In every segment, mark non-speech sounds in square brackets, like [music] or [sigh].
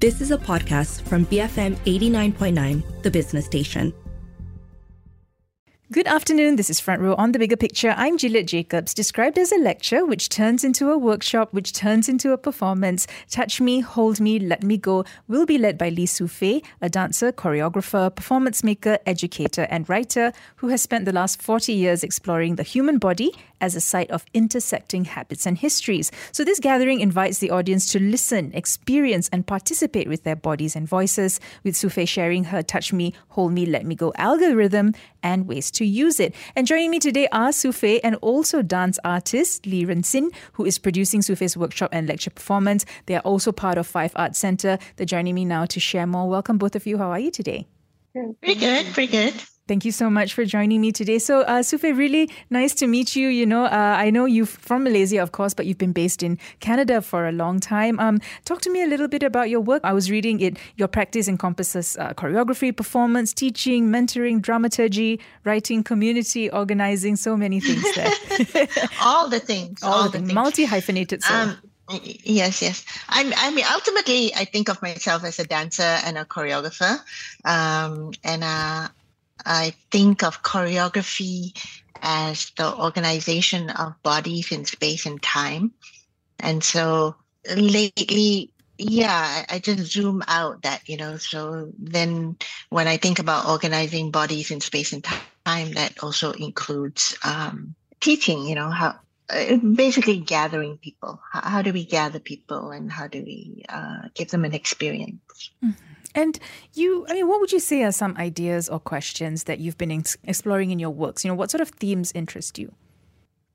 This is a podcast from BFM 89.9, the business station. Good afternoon. This is Front Row on the Bigger Picture. I'm Juliet Jacobs, described as a lecture which turns into a workshop, which turns into a performance. Touch Me, Hold Me, Let Me Go will be led by Lee Su-Feh, a dancer, choreographer, performance maker, educator, and writer who has spent the last 40 years exploring the human body as a site of intersecting habits and histories. So, this gathering invites the audience to listen, experience, and participate with their bodies and voices, with Su-Feh sharing her Touch Me, Hold Me, Let Me Go algorithm and ways to use it. And joining me today are Su-Feh and also dance artist Lee Ren Xin, who is producing Su-Feh's workshop and lecture performance. They are also part of Five Arts Centre. They're joining me now to share more. Welcome, both of you. How are you today? Pretty good, pretty good. Thank you so much for joining me today. So, uh, Su-Feh, really nice to meet you. You know, uh, I know you're from Malaysia, of course, but you've been based in Canada for a long time. Um, talk to me a little bit about your work. I was reading it. Your practice encompasses uh, choreography, performance, teaching, mentoring, dramaturgy, writing, community organizing, so many things there. [laughs] all the things. All, all the things. Multi hyphenated. So. Um, Yes, yes. I'm, I mean, ultimately, I think of myself as a dancer and a choreographer, um, and uh, I think of choreography as the organization of bodies in space and time. And so lately, yeah, I just zoom out that, you know, so then when I think about organizing bodies in space and time, that also includes um, teaching, you know, how uh, basically gathering people. How, how, do we gather people and how do we uh, give them an experience? Mm-hmm. And you, I mean, what would you say are some ideas or questions that you've been ex- exploring in your works? You know, what sort of themes interest you?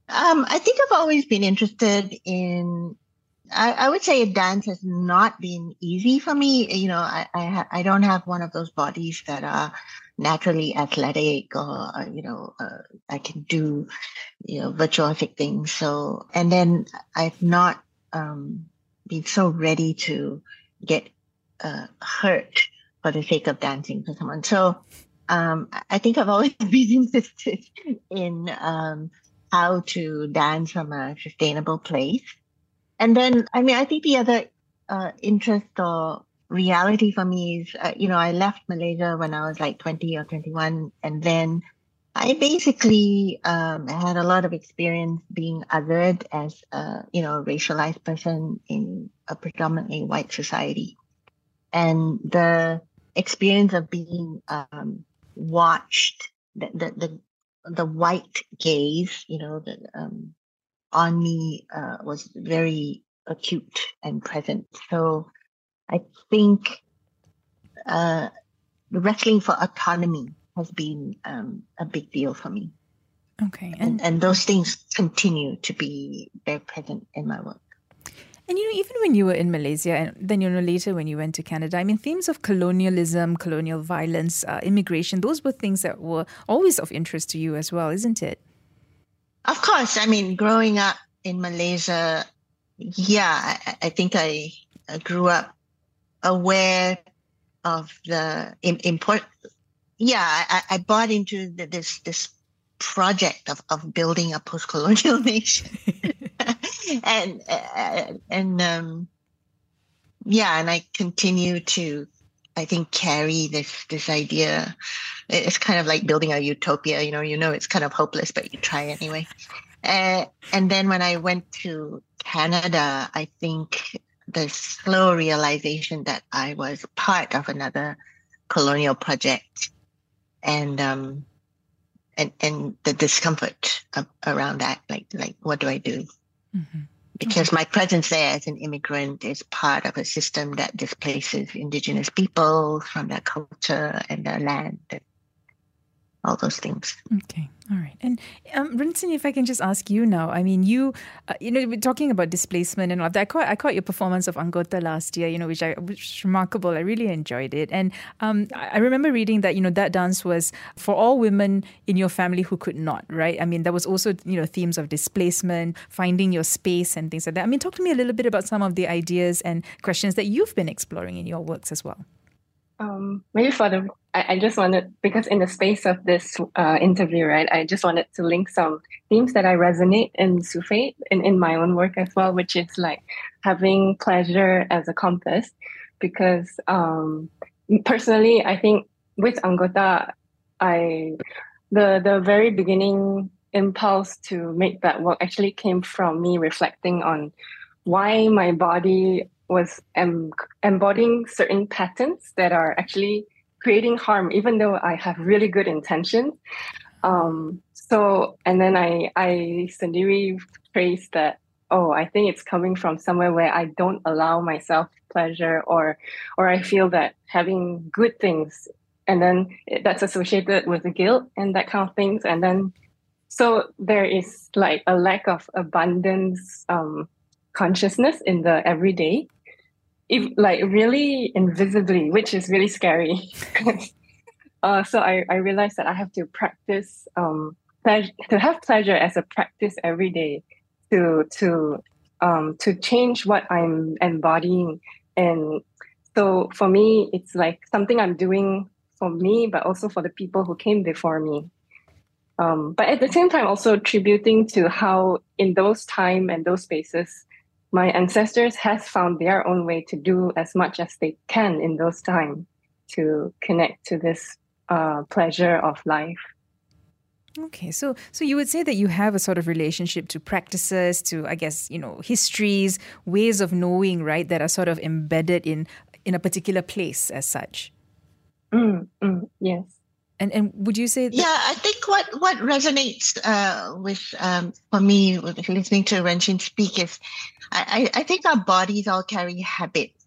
Um, I think I've always been interested in. I, I, would say a dance has not been easy for me. You know, I I, ha- I don't have one of those bodies that are naturally athletic or you know uh, I can do you know virtuosic things. So and then I've not um, been so ready to get uh, hurt for the sake of dancing for someone. So um, I think I've always [laughs] been interested in um, how to dance from a sustainable place. And then, I mean, I think the other uh, interest or reality for me is, uh, you know, I left Malaysia when I was like 20 or 21. And then I basically um, had a lot of experience being othered as a, you know, racialized person in a predominantly white society and the experience of being um, watched, the, the, the the white gaze, you know, the, um, on me uh, was very acute and present. So I think uh, wrestling for autonomy has been um, a big deal for me. Okay. And, and, and those things continue to be very present in my work. And you know, even when you were in Malaysia, and then you know later when you went to Canada, I mean, themes of colonialism, colonial violence, uh, immigration, those were things that were always of interest to you as well, isn't it? Of course. I mean, growing up in Malaysia, yeah, I, I think I, I, grew up aware of the import. Yeah, I, I bought into the, this this project of, of building a post-colonial [laughs] nation [laughs] and and um, yeah, and I continue to, I think, carry this this idea. It's kind of like building a utopia. You know, you know, it's kind of hopeless, but you try anyway. Uh, and then when I went to Canada, I think the slow realization that I was part of another colonial project, and um, and and the discomfort of, around that, like like what do I do? Mm-hmm. Because my presence there as an immigrant is part of a system that displaces indigenous people from their culture and their land all those things. Okay, all right. And um, Ren if I can just ask you now, I mean, you, uh, you know, we're talking about displacement and all that. I caught, I caught your performance of Angota last year, you know, which I which was remarkable. I really enjoyed it, and um, I remember reading that you know that dance was for all women in your family who could not, right? I mean, there was also you know themes of displacement, finding your space, and things like that. I mean, talk to me a little bit about some of the ideas and questions that you've been exploring in your works as well. Um, maybe for the I, I, just wanted because in the space of this uh, interview, right, I just wanted to link some themes that I resonate in Su-Feh and in my own work as well, which is like having pleasure as a compass. Because um, personally, I think with Angota, I the the very beginning impulse to make that work actually came from me reflecting on why my body was em- embodying certain patterns that are actually creating harm, even though I have really good intentions. Um, so, and then I, I sendiri trace that, oh, I think it's coming from somewhere where I don't allow myself pleasure or, or I feel that having good things and then that's associated with the guilt and that kind of things. And then, so there is like a lack of abundance um, consciousness in the everyday if like really invisibly, which is really scary. [laughs] uh, so I, I realized that I have to practice um pleasure to have pleasure as a practice every day to to um to change what I'm embodying and so for me it's like something I'm doing for me but also for the people who came before me um, but at the same time also tributing to how in those time and those spaces my ancestors has found their own way to do as much as they can in those times to connect to this uh, pleasure of life. Okay, so so you would say that you have a sort of relationship to practices, to I guess you know histories, ways of knowing, right, that are sort of embedded in in a particular place as such. Mm, mm, yes. And and would you say? That- yeah, I think what what resonates uh, with um, for me with listening to Ren Xin speak is, I, I think our bodies all carry habits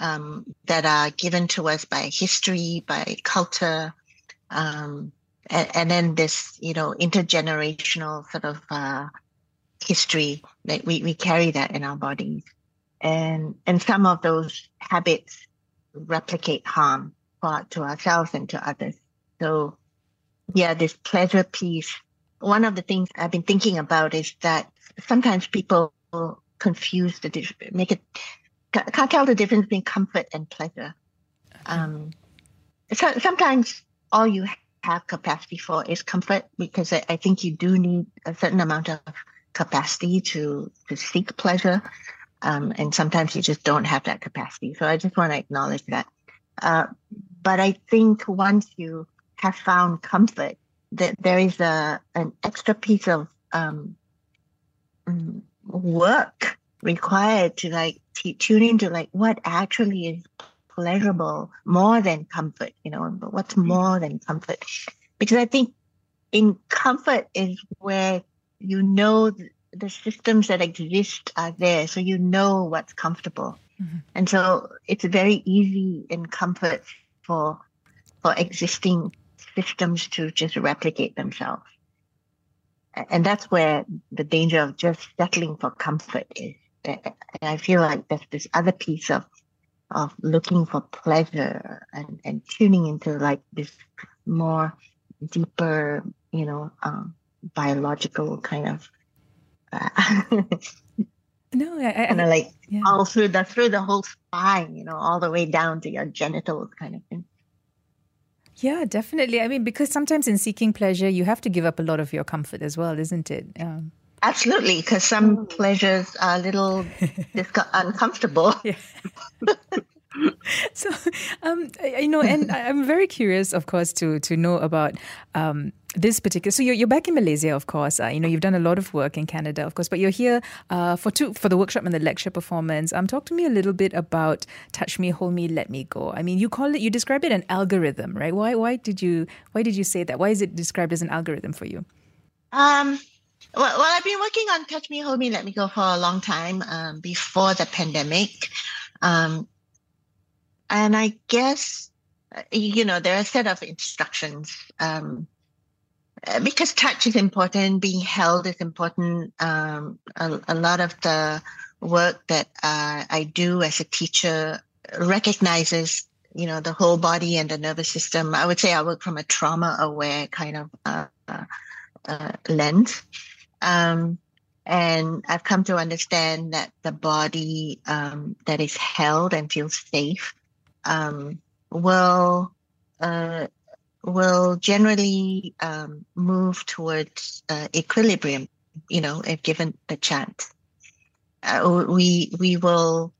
um, that are given to us by history, by culture, um, and, and, then this you know intergenerational sort of uh, history that we we carry that in our bodies, and and some of those habits replicate harm for, to ourselves and to others. So, yeah, this pleasure piece. One of the things I've been thinking about is that sometimes people confuse the make it can't tell the difference between comfort and pleasure. Um, so sometimes all you have capacity for is comfort because I, I, think you do need a certain amount of capacity to to seek pleasure, um, and sometimes you just don't have that capacity. So I just want to acknowledge that. Uh, but I think once you have found comfort, that there is a an extra piece of um, mm, work required to like t- tune into like what actually is pleasurable more than comfort, you know, but what's mm-hmm. more than comfort? Because I think in comfort is where you know the systems that exist are there, so you know what's comfortable. Mm-hmm. And so it's very easy in comfort for for existing systems to just replicate themselves. And that's where the danger of just settling for comfort is. And I feel like there's this other piece of of looking for pleasure and, and tuning into like this more deeper, you know, um, biological kind of uh, [laughs] no, I, I, kind of like yeah. all through the through the whole spine, you know, all the way down to your genitals, kind of thing. Yeah, definitely. I mean, because sometimes in seeking pleasure, you have to give up a lot of your comfort as well, isn't it? Um, Absolutely, because some pleasures are a little [laughs] uncomfortable. [laughs] [laughs] so, um, you know, and I'm very curious, of course, to to know about um, this particular so you're, you're back in malaysia of course. Uh, you know you've done a lot of work in canada of course but you're here uh, for two for the workshop and the lecture performance. Um talk to me a little bit about touch me hold me let me go. I mean you call it you describe it an algorithm right? Why why did you why did you say that? Why is it described as an algorithm for you? Um well, well i've been working on touch me hold me let me go for a long time um, before the pandemic. Um, and i guess uh, you know there are a set of instructions um, uh, because touch is important, being held is important. Um, a, a, lot of the work that uh, I do as a teacher recognizes, you know, the whole body and the nervous system. I would say I work from a trauma-aware kind of uh, uh, lens. Um, and I've come to understand that the body um, that is held and feels safe um, will uh, will generally um, move towards uh, equilibrium. You know, if given the chance, uh, we we will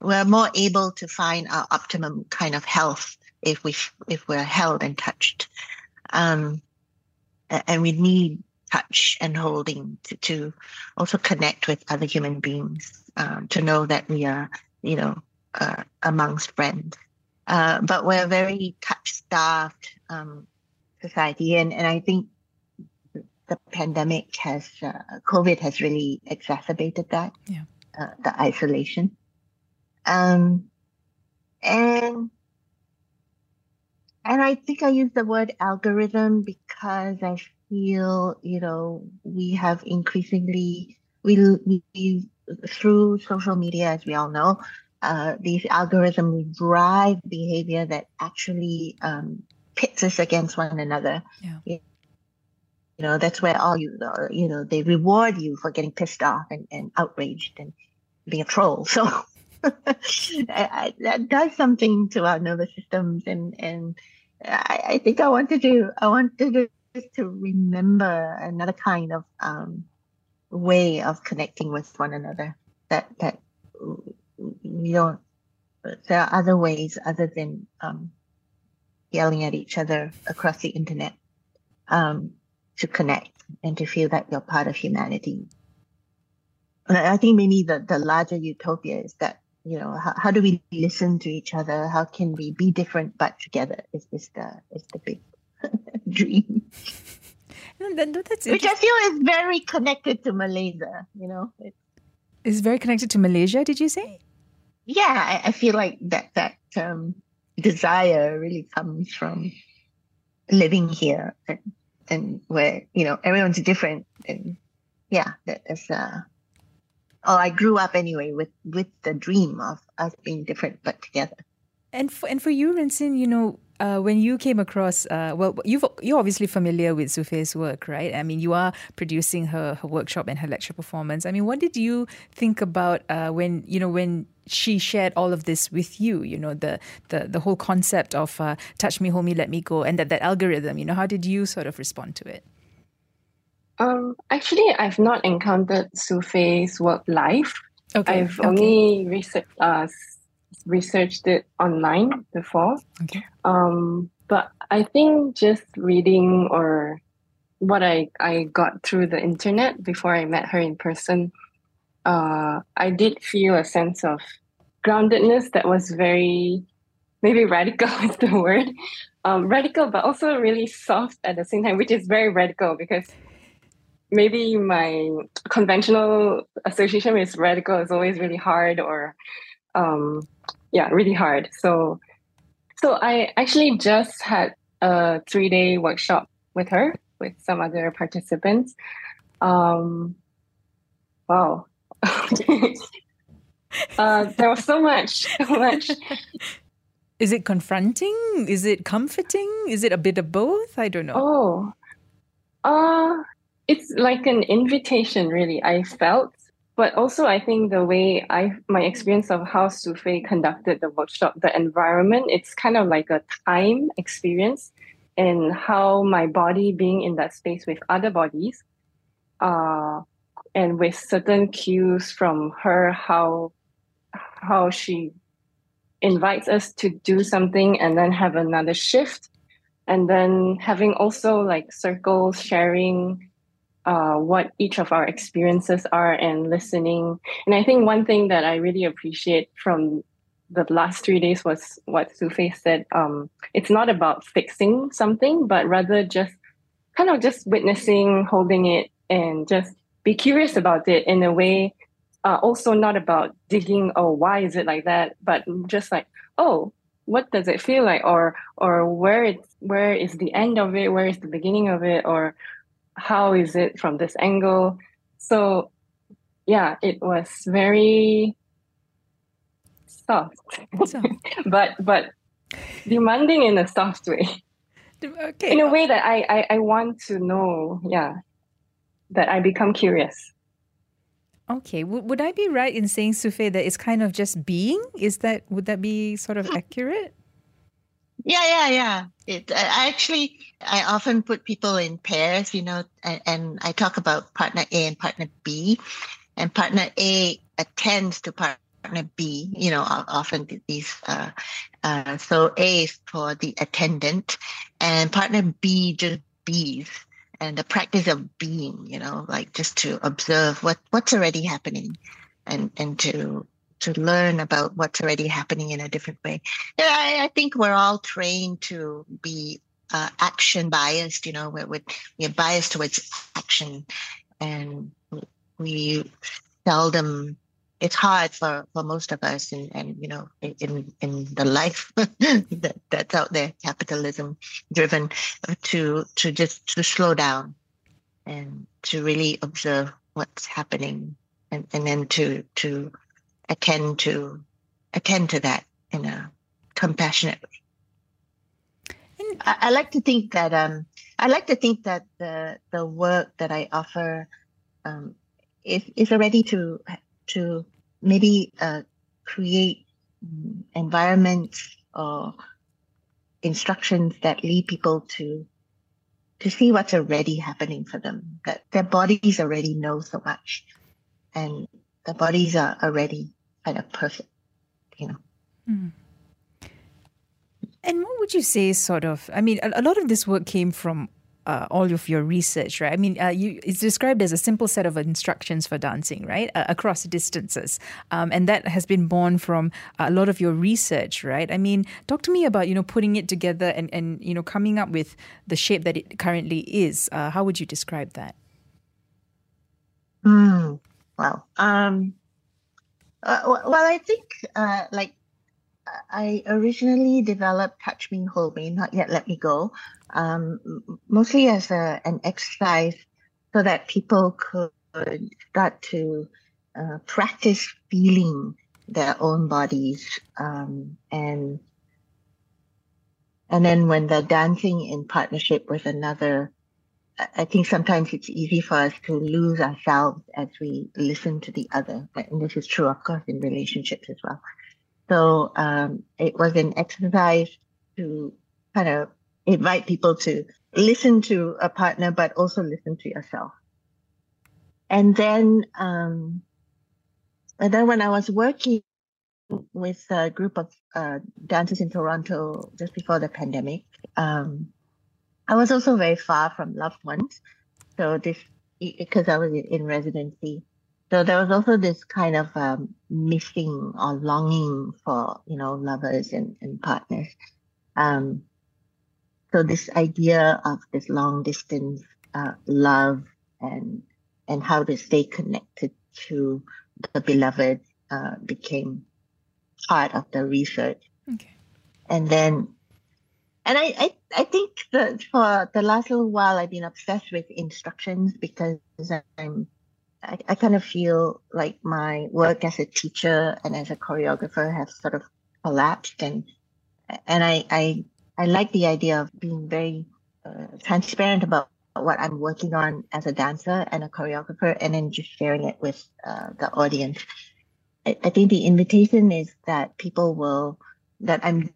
we're more able to find our optimum kind of health if we if we're held and touched, um, and we need touch and holding to, to also connect with other human beings um, to know that we are you know uh, amongst friends. Uh, but we're a very touch starved um, society, and, and I think the pandemic has uh, COVID has really exacerbated that. Yeah. Uh, the isolation. Um, and and I think I use the word algorithm because I feel you know we have increasingly we, we through social media as we all know uh, these algorithms drive behavior that actually um, pits us against one another. Yeah. You, know, that's where all you, uh, you know, they reward you for getting pissed off and, and outraged and being a troll. [laughs] So I, that does something to our nervous systems. And, and I, I think I wanted to, do, I wanted to, do to remember another kind of um, way of connecting with one another that, that we don't there are other ways other than um, yelling at each other across the internet um, to connect and to feel that you're part of humanity. And I think maybe the, the larger utopia is that, you know, how, how do we listen to each other? How can we be different but together is, is the is the big [laughs] dream. Which I feel is very connected to Malaysia, you know. It's, is very connected to Malaysia, did you say? Yeah, I, I feel like that that um, desire really comes from living here and, and where, you know, everyone's different and yeah, that is uh oh I grew up anyway with with the dream of us being different but together. And for and for you, Ren Xin, you know, uh, when you came across, uh, well, you've, you're obviously familiar with Sue work, right? I mean, you are producing her, her workshop and her lecture performance. I mean, what did you think about uh, when, you know, when she shared all of this with you, you know, the, the, the whole concept of uh, touch me, hold me, let me go, and that, that algorithm, you know, how did you sort of respond to it? Um, actually, I've not encountered Su-Feh's work live. Okay. I've okay. only researched, uh, researched it online before. Okay. Um, but I think just reading or what I, I got through the internet before I met her in person, uh, I did feel a sense of groundedness that was very, maybe radical [laughs] is the word. Um, radical, but also really soft at the same time, which is very radical because maybe my conventional association with radical is always really hard or um, yeah, really hard. So, so I actually just had a three day workshop with her with some other participants. Um, wow. [laughs] uh, there was so much, so much. Is it confronting? Is it comforting? Is it a bit of both? I don't know. Oh, uh, it's like an invitation, really. I felt but also I think the way I my experience of how Su-Feh conducted the workshop, the environment, it's kind of like a time experience and how my body being in that space with other bodies, uh, and with certain cues from her, how how she invites us to do something and then have another shift, and then having also like circles sharing uh, what each of our experiences are and listening. And I think one thing that I really appreciate from the last three days was what Sue said. Um, it's not about fixing something, but rather just kind of just witnessing, holding it, and just be curious about it in a way. Uh, also, not about digging. Oh, why is it like that? But just like, oh, what does it feel like, or or where it's where is the end of it? Where is the beginning of it? Or how is it from this angle? So yeah, it was very soft, [laughs] but but demanding in a soft way. [laughs] Okay. In a way that I, I I want to know, yeah, that I become curious. Okay, w- would I be right in saying Su-Feh that it's kind of just being? Is that would that be sort of accurate? Yeah, yeah, yeah. It, I actually, I often put people in pairs, you know, and, and I talk about partner A and partner B, and partner A attends to partner B. You know, often these. Uh, uh, so A is for the attendant, and partner B just bees, and the practice of being. You know, like just to observe what what's already happening, and and to to learn about what's already happening in a different way. Yeah, I, I think we're all trained to be uh, action biased. You know, we're, we're biased towards action, and we seldom. It's hard for, for most of us, and, and you know, in in the life [laughs] that, that's out there, capitalism driven, to to just to slow down and to really observe what's happening, and, and then to to attend to attend to that in a compassionate way. I, I, like to think that um, I like to think that the the work that I offer um, is is already to to maybe uh, create environments or instructions that lead people to to see what's already happening for them that their bodies already know so much and the bodies are already kind of perfect, you know. Mm. And what would you say, sort of? I mean, a, a lot of this work came from uh, all of your research, right? I mean, uh, you, it's described as a simple set of instructions for dancing, right, uh, across distances, um, and that has been born from a lot of your research, right? I mean, talk to me about you know putting it together and and you know coming up with the shape that it currently is. Uh, how would you describe that? Mm, well, um, uh, well, I think uh, like I originally developed Touch Me, Hold Me, Not Yet Let Me Go, um, mostly as a, an exercise so that people could start to uh, practice feeling their own bodies um, and and then when they're dancing in partnership with another I think sometimes it's easy for us to lose ourselves as we listen to the other. And this is true, of course, in relationships as well. So um, it was an exercise to kind of invite people to listen to a partner, but also listen to yourself. And then, um, and then when I was working with a group of uh, dancers in Toronto just before the pandemic, um, I was also very far from loved ones. So this, because I was in residency. So there was also this kind of um, missing or longing for, you know, lovers and, and partners. Um, so this idea of this long distance uh, love and and how to stay connected to the beloved uh, became part of the research. Okay. And then and I, I, I think that for the last little while, I've been obsessed with instructions because I'm, I, I kind of feel like my work as a teacher and as a choreographer has sort of collapsed, and and I, I, I like the idea of being very uh, transparent about what I'm working on as a dancer and a choreographer, and then just sharing it with uh, the audience. I, I think the invitation is that people will that I'm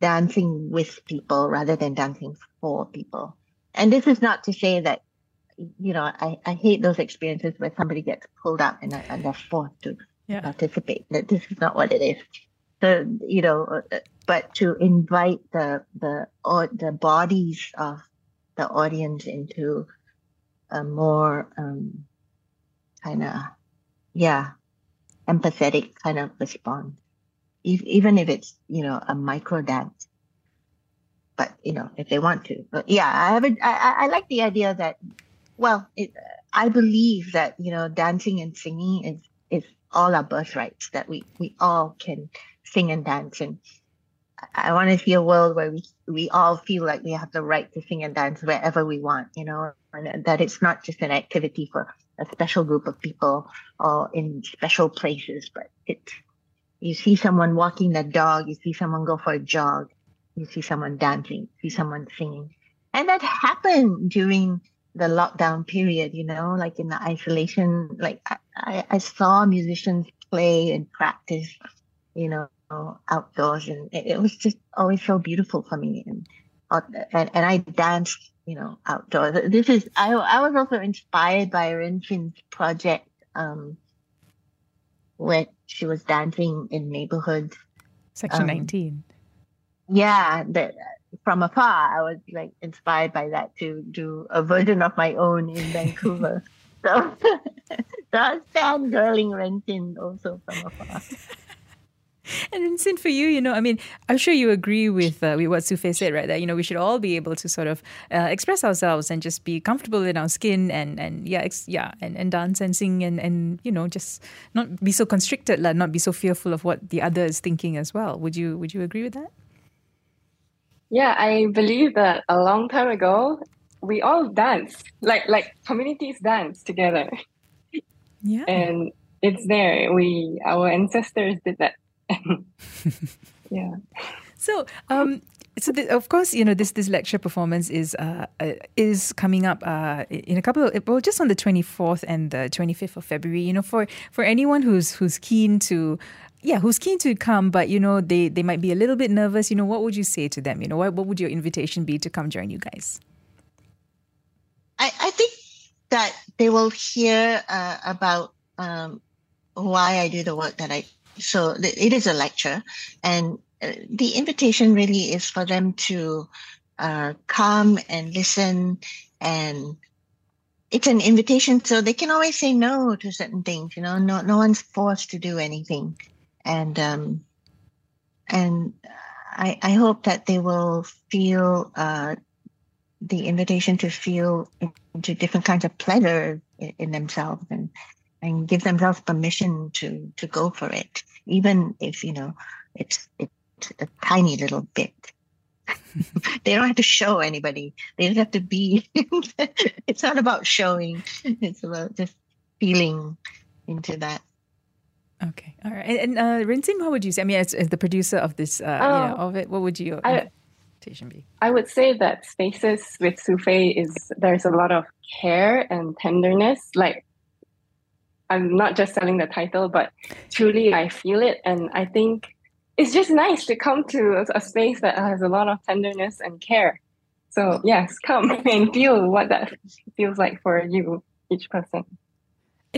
dancing with people rather than dancing for people. And this is not to say that, you know, I, I hate those experiences where somebody gets pulled up and, and they're forced to yeah. participate. That this is not what it is. So, you know, but to invite the the or the bodies of the audience into a more um, kind of yeah empathetic kind of response if, even if it's you know a micro dance but you know if they want to but yeah i haven't i, I like the idea that well it, i believe that you know dancing and singing is is all our birthrights that we we all can sing and dance and I want to see a world where we we all feel like we have the right to sing and dance wherever we want, you know, and that it's not just an activity for a special group of people or in special places, but it's you see someone walking the dog, you see someone go for a jog, you see someone dancing, you see someone singing. And that happened during the lockdown period, you know, like in the isolation, like I, I, I saw musicians play and practice, you know, outdoors, and it, it, was just always so beautiful for me. And uh, and, and I danced, you know, outdoors. This is I I was also inspired by Ren Xin's project, um, where she was dancing in neighborhoods. Section um, nineteen. Yeah, that from afar, I was like inspired by that to do a version of my own in [laughs] Vancouver. so, so I was fangirling Ren Xin also from afar. [laughs] And Vincent, for you, you know, I mean, I'm sure you agree with, uh, with what Su-Feh said, right? That you know we should all be able to sort of uh, express ourselves and just be comfortable in our skin and and yeah, ex- yeah, and, and dance and sing and and you know just not be so constricted, like not be so fearful of what the other is thinking as well. Would you Would you agree with that? Yeah, I believe that a long time ago, we all dance like like communities dance together. Yeah, and it's there. We our ancestors did that. [laughs] yeah. So, um, so the, of course, you know this this lecture performance is uh, uh, is coming up uh, in a couple of well, just on the twenty fourth and the twenty fifth of February. You know, for for anyone who's who's keen to yeah, who's keen to come, but you know, they, they might be a little bit nervous. You know, what would you say to them? You know, what, what would your invitation be to come join you guys? I, I think that they will hear uh, about um, why I do the work that I. So it is a lecture, and uh, the invitation really is for them to uh, come and listen, and it's an invitation, so they can always say no to certain things. You know, no no one's forced to do anything and um, and I, I hope that they will feel uh, the invitation to feel into different kinds of pleasure in, in, themselves and and give themselves permission to to go for it, even if you know it's it's a tiny little bit. [laughs] they don't have to show anybody. They just have to be. [laughs] it's not about showing. It's about just feeling into that. Okay, all right. And, and uh, Ren Xin, how would you say? I mean, as, as the producer of this, uh, you know, oh. of it, what would your invitation be? I would say that Spaces with Su-Feh is there's a lot of care and tenderness. Like, I'm not just selling the title, but truly I feel it, and I think it's just nice to come to a, a space that has a lot of tenderness and care. So yes, come [laughs] and feel what that feels like for you, each person.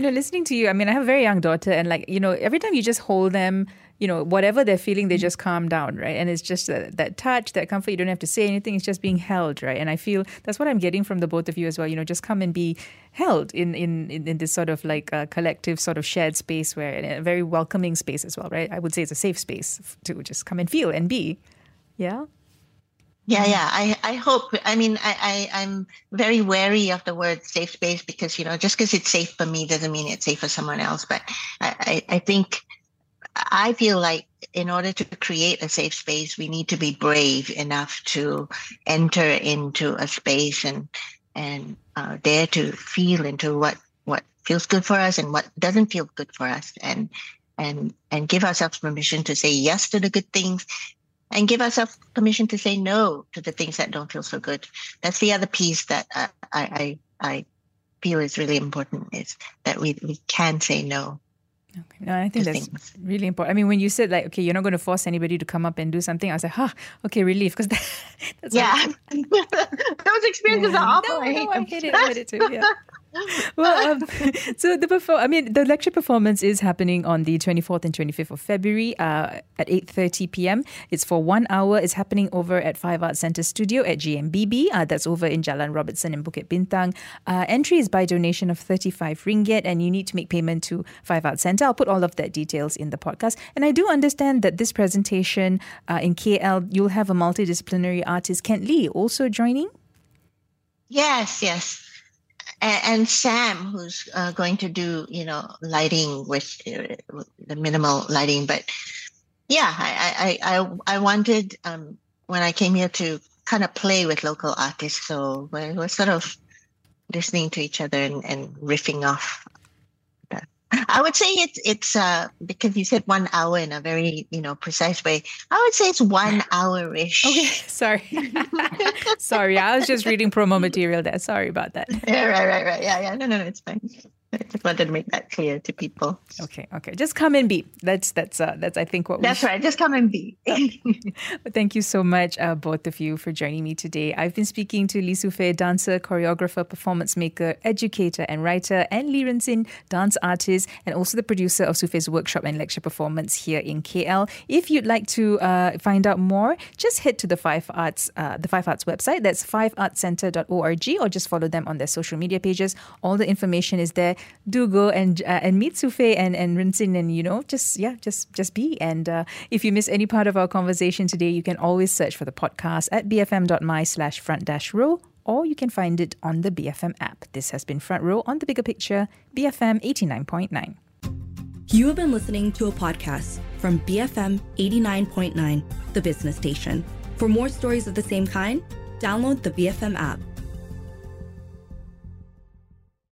You know, listening to you, I mean, I have a very young daughter, and like, you know, every time you just hold them, you know, whatever they're feeling, they mm-hmm. just calm down, right? And it's just that, that touch, that comfort. You don't have to say anything. It's just being held, right? And I feel that's what I'm getting from the both of you as well. You know, just come and be held in in in, in this sort of like a collective, sort of shared space, where in a very welcoming space as well, right? I would say it's a safe space to just come and feel and be. Yeah. Yeah, yeah. I, I hope. I mean, I, I I'm very wary of the word safe space because you know just because it's safe for me doesn't mean it's safe for someone else. But I, I, I think I feel like in order to create a safe space, we need to be brave enough to enter into a space and and uh, dare to feel into what what feels good for us and what doesn't feel good for us, and and and give ourselves permission to say yes to the good things and give ourselves permission to say no to the things that don't feel so good. That's the other piece that uh, I I, I feel is really important is that we, we can say no. Okay. No, I think that's things. really important. I mean, when you said like, okay, you're not going to force anybody to come up and do something, I was like, huh, okay, relief, because that, [laughs] that's yeah, [laughs] those experiences yeah. are awful. No, I hate, no, I hate it. I hate it too. Yeah [laughs] [laughs] well, um, [laughs] so the perform- I mean, the lecture performance is happening on the 24th and 25th of February uh, at 8:30 p.m. It's for one hour. It's happening over at Five Arts Center Studio at GMBB. Uh, that's over in Jalan Robertson in Bukit Bintang. Uh, entry is by donation of 35 ringgit, and you need to make payment to Five Arts Center. I'll put all of that details in the podcast. And I do understand that this presentation uh, in KL, you'll have a multidisciplinary artist, Kent Lee, also joining. Yes, yes and, and Sam, who's uh, going to do you know lighting with, uh, with, the minimal lighting, but yeah, I I I, I wanted um, when I came here to kind of play with local artists, so we're, we're sort of listening to each other and, and riffing off I would say it's it's uh because you said one hour in a very you know precise way. I would say it's one [laughs] hour ish. Okay, [laughs] sorry, [laughs] sorry. I was just reading promo material there. Sorry about that. Yeah, right, right, right. Yeah, yeah. No, no, no. It's fine. I just wanted to make that clear to people. Okay, okay. Just come and be. That's that's uh, that's I think what. We That's right. Just come and be. [laughs] Thank you so much, uh, both of you, for joining me today. I've been speaking to Lee Su-Feh, dancer, choreographer, performance maker, educator, and writer, and Lee Ren-Xin, dance artist, and also the producer of Su-Feh's workshop and lecture performance here in KL. If you'd like to uh, find out more, just head to the Five Arts, uh, the Five Arts website. That's fiveartscenter.org, or just follow them on their social media pages. All the information is there do go and uh, and meet Su-Feh and and Ren-Xin and you know just yeah just just be and uh, if you miss any part of our conversation today you can always search for the podcast at bfm.my slash front dash row or you can find it on the BFM app. This has been Front Row on the Bigger Picture, BFM 89.9. You have been listening to a podcast from BFM 89.9, the business station. For more stories of the same kind, download the BFM app.